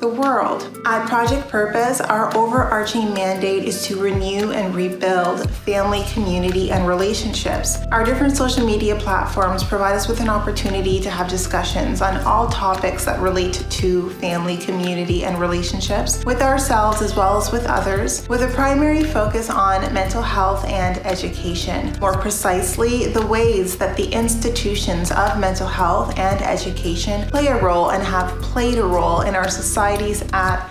the world. At Project Purpose, our overarching mandate is to renew and rebuild family, community, and relationships. Our different social media platforms provide us with an opportunity to have discussions on all topics that relate to family, community, and relationships with ourselves as well as with others, with a primary focus on mental health and education. More precisely, the ways that the institutions of mental health and education play a role and have played a role in our society at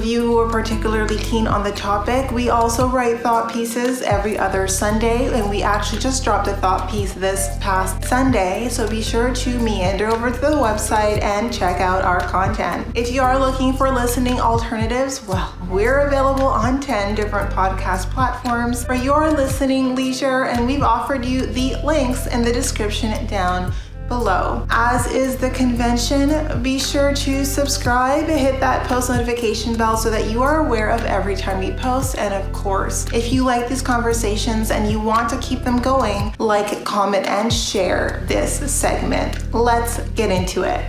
of you who are particularly keen on the topic, we also write thought pieces every other Sunday, and we actually just dropped a thought piece this past Sunday. So be sure to meander over to the website and check out our content. If you are looking for listening alternatives, well, we're available on 10 different podcast platforms for your listening leisure, and we've offered you the links in the description down below. As is the convention, be sure to subscribe, hit that post notification bell so that you are aware of every time we post. And of course, if you like these conversations and you want to keep them going, like, comment, and share this segment. Let's get into it.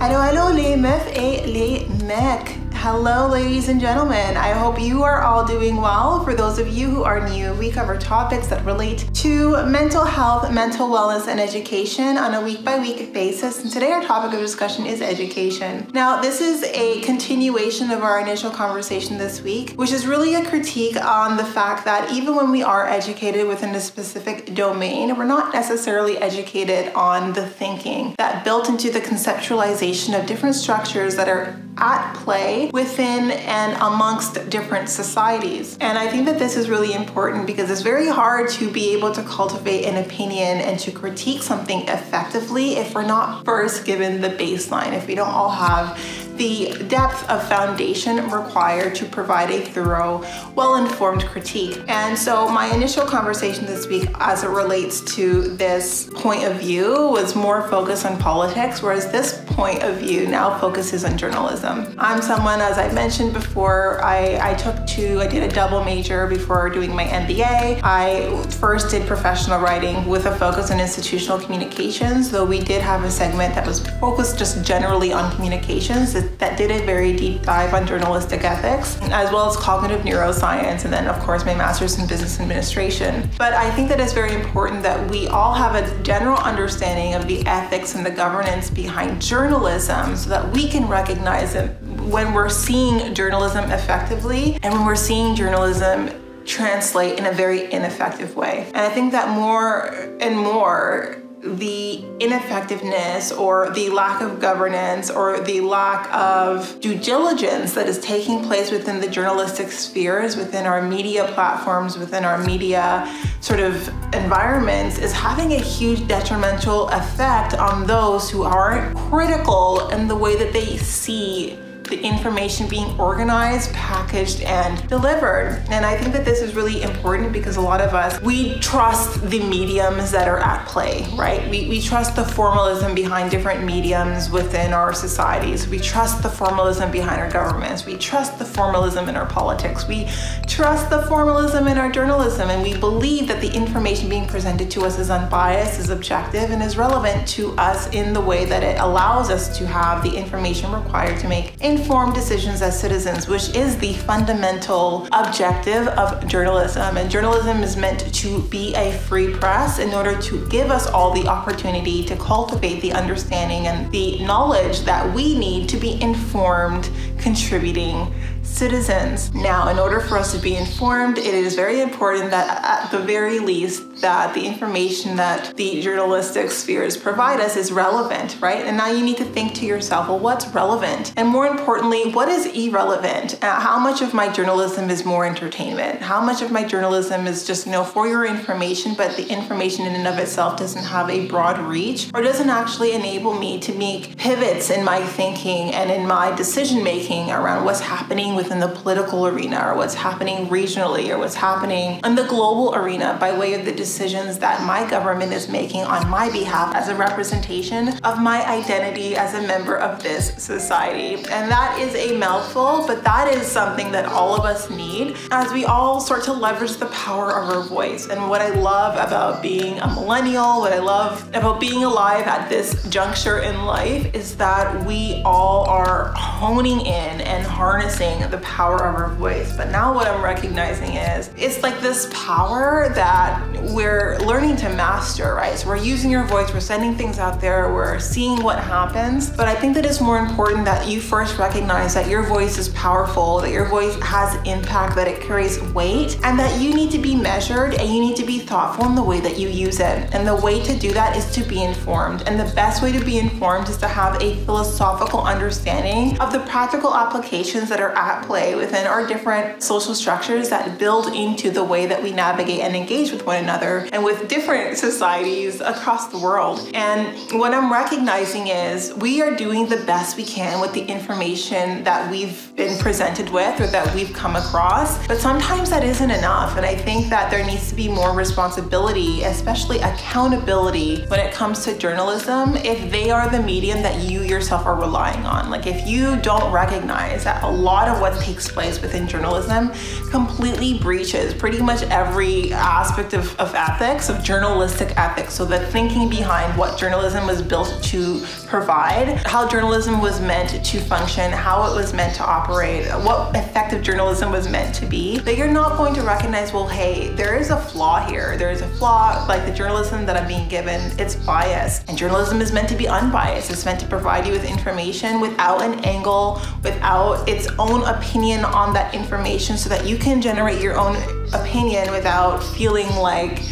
Allô, allô, les meufs et les mecs. Hello, ladies and gentlemen. I hope you are all doing well. For those of you who are new, we cover topics that relate to mental health, mental wellness, and education on a week by week basis. And today, our topic of discussion is education. Now, this is a continuation of our initial conversation this week, which is really a critique on the fact that even when we are educated within a specific domain, we're not necessarily educated on the thinking that built into the conceptualization of different structures that are at play within and amongst different societies. And I think that this is really important because it's very hard to be able to cultivate an opinion and to critique something effectively if we're not first given the baseline, if we don't all have the depth of foundation required to provide a thorough, well informed critique. And so, my initial conversation this week, as it relates to this point of view, was more focused on politics, whereas this point of view now focuses on journalism. I'm someone, as I mentioned before, I, I took two, I did a double major before doing my MBA. I first did professional writing with a focus on institutional communications, though we did have a segment that was focused just generally on communications that did a very deep dive on journalistic ethics, as well as cognitive neuroscience, and then, of course, my master's in business administration. But I think that it's very important that we all have a general understanding of the ethics and the governance behind journalism so that we can recognize it when we're seeing journalism effectively and when we're seeing journalism translate in a very ineffective way. And I think that more and more the ineffectiveness or the lack of governance or the lack of due diligence that is taking place within the journalistic spheres, within our media platforms, within our media sort of environments is having a huge detrimental effect on those who aren't critical in the way that they see the information being organized, packaged, and delivered. And I think that this is really important because a lot of us, we trust the mediums that are at play, right? We, we trust the formalism behind different mediums within our societies. We trust the formalism behind our governments. We trust the formalism in our politics. We trust the formalism in our journalism. And we believe that the information being presented to us is unbiased, is objective, and is relevant to us in the way that it allows us to have the information required to make informed decisions as citizens, which is the fundamental objective of journalism. And journalism is meant to be a free press in order to give us all the opportunity to cultivate the understanding and the knowledge that we need to be informed, contributing citizens. Now, in order for us to be informed, it is very important that at the very least that the information that the journalistic spheres provide us is relevant, right? And now you need to think to yourself, well, what's relevant? And more importantly, what is irrelevant? Uh, how much of my journalism is more entertainment? How much of my journalism is just, you know, for your information, but the information in and of itself doesn't have a broad reach or doesn't actually enable me to make pivots in my thinking and in my decision making around what's happening within the political arena or what's happening regionally or what's happening in the global arena by way of the decisions that my government is making on my behalf as a representation of my identity as a member of this society. And that is a mouthful, but that is something that all of us need as we all start to leverage the power of our voice. And what I love about being a millennial, what I love about being alive at this juncture in life is that we all are honing in and harnessing the power of our voice. But now what I'm recognizing is it's like this power that we're learning to master, right? So we're using your voice, we're sending things out there, we're seeing what happens. But I think that it's more important that you first recognize that your voice is powerful, that your voice has impact, that it carries weight, and that you need to be measured and you need to be thoughtful in the way that you use it. And the way to do that is to be informed. And the best way to be informed is to have a philosophical understanding of the practical applications that are at play within our different social structures that build into the way that we navigate and engage with one another and with different societies across the world. And what I'm recognizing is we are doing the best we can with the information that we've been presented with or that we've come across, but sometimes that isn't enough. And I think that there needs to be more responsibility, especially accountability, when it comes to journalism if they are the medium that you yourself are relying on. Like if you don't recognize that a lot of what takes place within journalism completely breaches pretty much every aspect of, of ethics, of journalistic ethics. So the thinking behind what journalism was built to provide, how journalism was meant to function, how it was meant to operate, what effective journalism was meant to be, that you're not going to recognize, well, hey, there is a flaw here. There is a flaw, like the journalism that I'm being given, it's biased. And journalism is meant to be unbiased. It's meant to provide you with information without an angle, without its own opinion on that information so that you can generate your own opinion without feeling like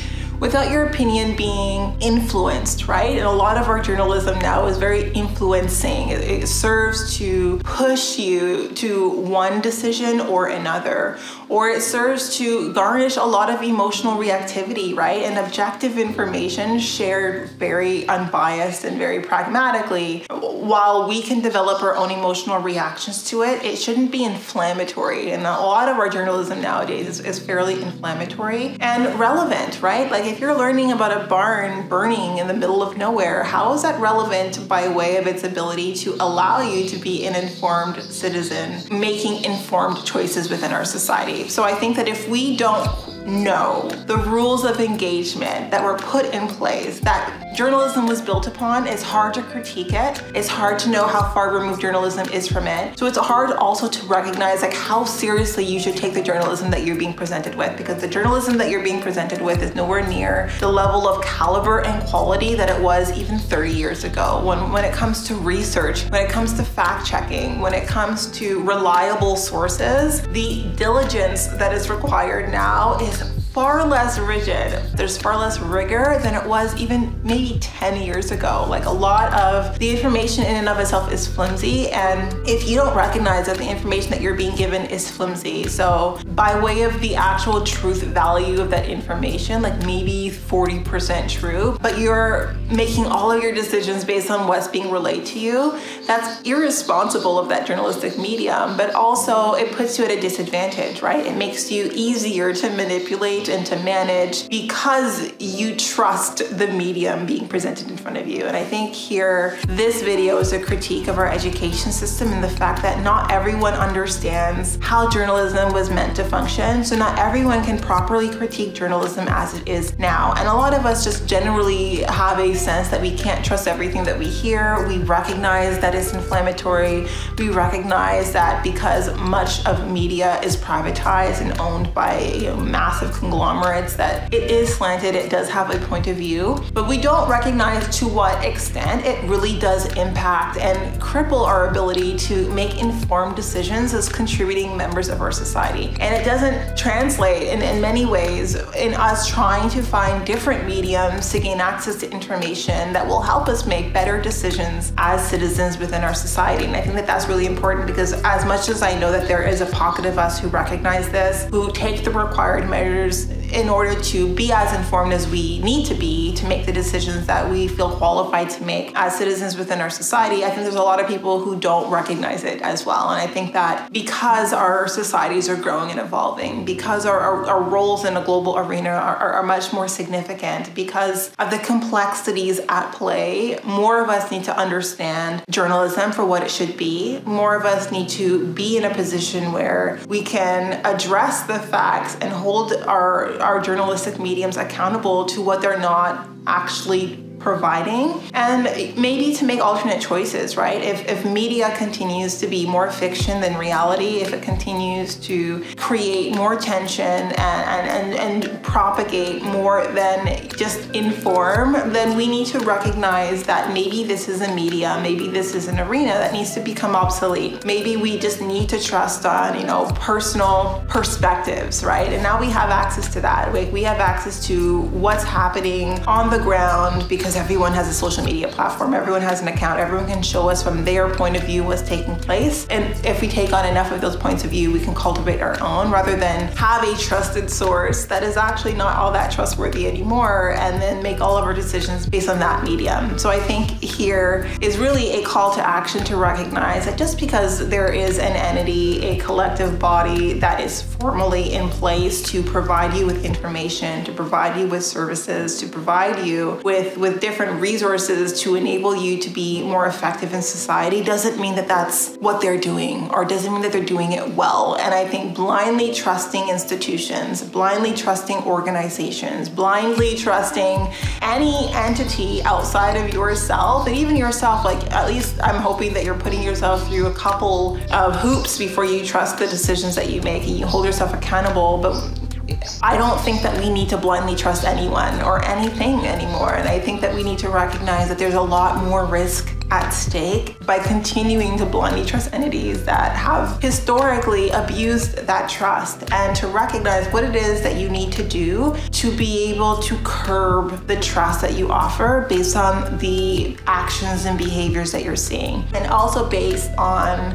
without your opinion being influenced, right? And a lot of our journalism now is very influencing. It, it, serves to push you to one decision or another, or it serves to garnish a lot of emotional reactivity, right? And objective information shared very unbiased and very pragmatically. While we can develop our own emotional reactions to it, it shouldn't be inflammatory. And a lot of our journalism nowadays is, is fairly inflammatory and relevant, right? Like if you're learning about a barn burning in the middle of nowhere, how is that relevant by way of its ability to allow you to be an informed citizen, making informed choices within our society? So I think that if we don't know the rules of engagement that were put in place that journalism was built upon, it's hard to critique it. It's hard to know how far removed journalism is from it. So it's hard also to recognize like how seriously you should take the journalism that you're being presented with because the journalism that you're being presented with is nowhere near the level of caliber and quality that it was even 30 years ago. When, when it comes to research, when it comes to fact checking, when it comes to reliable sources, the diligence that is required now is far less rigid. There's far less rigor than it was even maybe 10 years ago. Like a lot of the information in and of itself is flimsy. And if you don't recognize that the information that you're being given is flimsy, so by way of the actual truth value of that information, like maybe 40% true, but you're making all of your decisions based on what's being relayed to you, that's irresponsible of that journalistic medium, but also it puts you at a disadvantage, right? It makes you easier to manipulate and to manage because you trust the medium being presented in front of you. And I think here, this video is a critique of our education system and the fact that not everyone understands how journalism was meant to function. So not everyone can properly critique journalism as it is now. And a lot of us just generally have a sense that we can't trust everything that we hear. We recognize that it's inflammatory. We recognize that because much of media is privatized and owned by you know, massive conglomerates that it is slanted, it does have a point of view, but we don't recognize to what extent it really does impact and cripple our ability to make informed decisions as contributing members of our society. And it doesn't translate in, in many ways in us trying to find different mediums to gain access to information that will help us make better decisions as citizens within our society. And I think that that's really important because as much as I know that there is a pocket of us who recognize this, who take the required measures is in order to be as informed as we need to be to make the decisions that we feel qualified to make as citizens within our society, I think there's a lot of people who don't recognize it as well. And I think that because our societies are growing and evolving, because our, our, our roles in a global arena are, are, are much more significant, because of the complexities at play, more of us need to understand journalism for what it should be. More of us need to be in a position where we can address the facts and hold our our journalistic mediums accountable to what they're not actually providing and maybe to make alternate choices, right? If, if media continues to be more fiction than reality, if it continues to create more tension and, and, and, and propagate more than just inform, then we need to recognize that maybe this is a media, maybe this is an arena that needs to become obsolete. Maybe we just need to trust on, you know, personal perspectives, right? And now we have access to that. Like we have access to what's happening on the ground because because everyone has a social media platform, everyone has an account, everyone can show us from their point of view what's taking place. And if we take on enough of those points of view, we can cultivate our own rather than have a trusted source that is actually not all that trustworthy anymore and then make all of our decisions based on that medium. So I think here is really a call to action to recognize that just because there is an entity, a collective body that is formally in place to provide you with information, to provide you with services, to provide you with, with different resources to enable you to be more effective in society doesn't mean that that's what they're doing or doesn't mean that they're doing it well. And I think blindly trusting institutions, blindly trusting organizations, blindly trusting any entity outside of yourself and even yourself, like at least I'm hoping that you're putting yourself through a couple of hoops before you trust the decisions that you make and you hold yourself accountable. But I don't think that we need to blindly trust anyone or anything anymore. And I think that we need to recognize that there's a lot more risk at stake by continuing to blindly trust entities that have historically abused that trust and to recognize what it is that you need to do to be able to curb the trust that you offer based on the actions and behaviors that you're seeing and also based on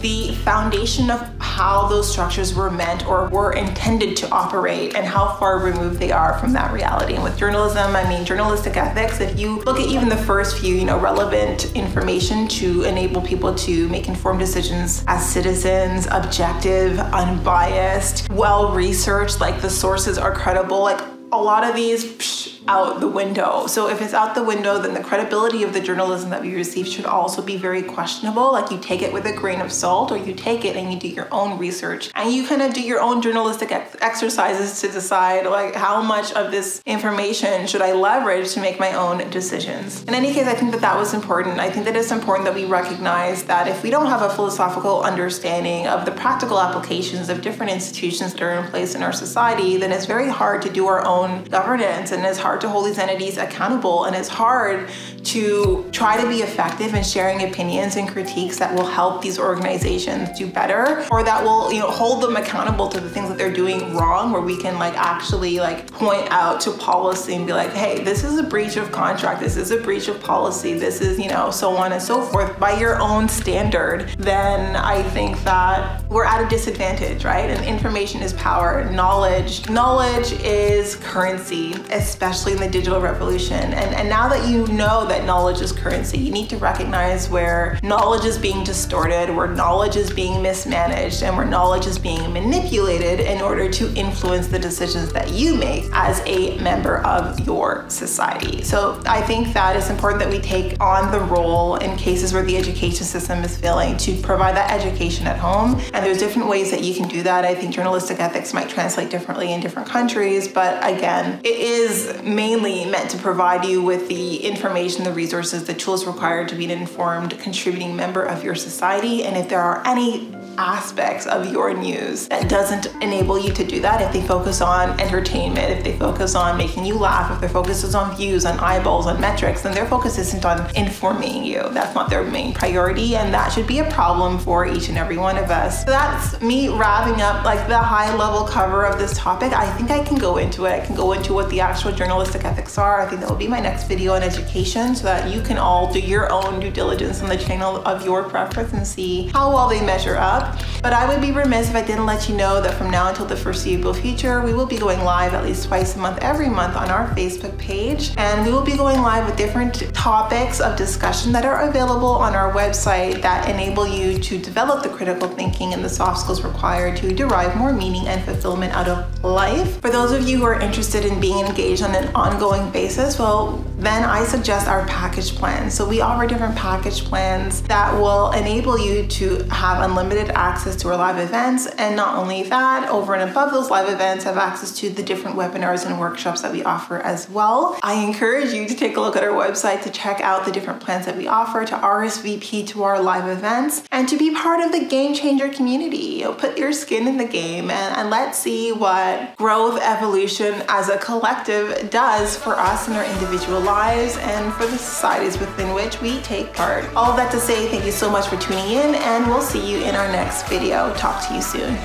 the foundation of how those structures were meant or were intended to operate and how far removed they are from that reality. And with journalism, I mean journalistic ethics, if you look at even the first few, you know, relevant information to enable people to make informed decisions as citizens, objective, unbiased, well researched, like the sources are credible, like a lot of these psh, out the window. So if it's out the window, then the credibility of the journalism that we receive should also be very questionable. Like you take it with a grain of salt, or you take it and you do your own research and you kind of do your own journalistic ex- exercises to decide like how much of this information should I leverage to make my own decisions. In any case, I think that that was important. I think that it's important that we recognize that if we don't have a philosophical understanding of the practical applications of different institutions that are in place in our society, then it's very hard to do our own governance and it's hard hard to hold these entities accountable and it's hard to try to be effective in sharing opinions and critiques that will help these organizations do better or that will you know hold them accountable to the things that they're doing wrong where we can like actually like point out to policy and be like hey this is a breach of contract. This is a breach of policy. This is you know so on and so forth by your own standard then i think that we're at a disadvantage, right? And information is power, knowledge. Knowledge is currency, especially in the digital revolution. And, and now that you know that knowledge is currency, you need to recognize where knowledge is being distorted, where knowledge is being mismanaged, and where knowledge is being manipulated in order to influence the decisions that you make as a member of your society. So I think that it's important that we take on the role in cases where the education system is failing to provide that education at home. And there's different ways that you can do that. I think journalistic ethics might translate differently in different countries, but again, it is mainly meant to provide you with the information, the resources, the tools required to be an informed, contributing member of your society. And if there are any aspects of your news that doesn't enable you to do that, if they focus on entertainment, if they focus on making you laugh, if their focus is on views, on eyeballs, on metrics, then their focus isn't on informing you. That's not their main priority, and that should be a problem for each and every one of us. So that's me wrapping up like the high level cover of this topic. I think I can go into it. I can go into what the actual journalistic ethics are. I think that will be my next video on education so that you can all do your own due diligence on the channel of your preference and see how well they measure up. But I would be remiss if I didn't let you know that from now until the foreseeable future, we will be going live at least twice a month, every month on our Facebook page. And we will be going live with different topics of discussion that are available on our website that enable you to develop the critical thinking and the soft skills required to derive more meaning and fulfillment out of life. For those of you who are interested in being engaged on an ongoing basis, well, then I suggest our package plan. So we offer different package plans that will enable you to have unlimited access to our live events. And not only that, over and above those live events, have access to the different webinars and workshops that we offer as well. I encourage you to take a look at our website to check out the different plans that we offer, to RSVP to our live events, and to be part of the Game Changer community. Put your skin in the game and, and let's see what growth evolution as a collective does for us in our individual lives and for the societies within which we take part. All that to say, thank you so much for tuning in, and we'll see you in our next video. Talk to you soon.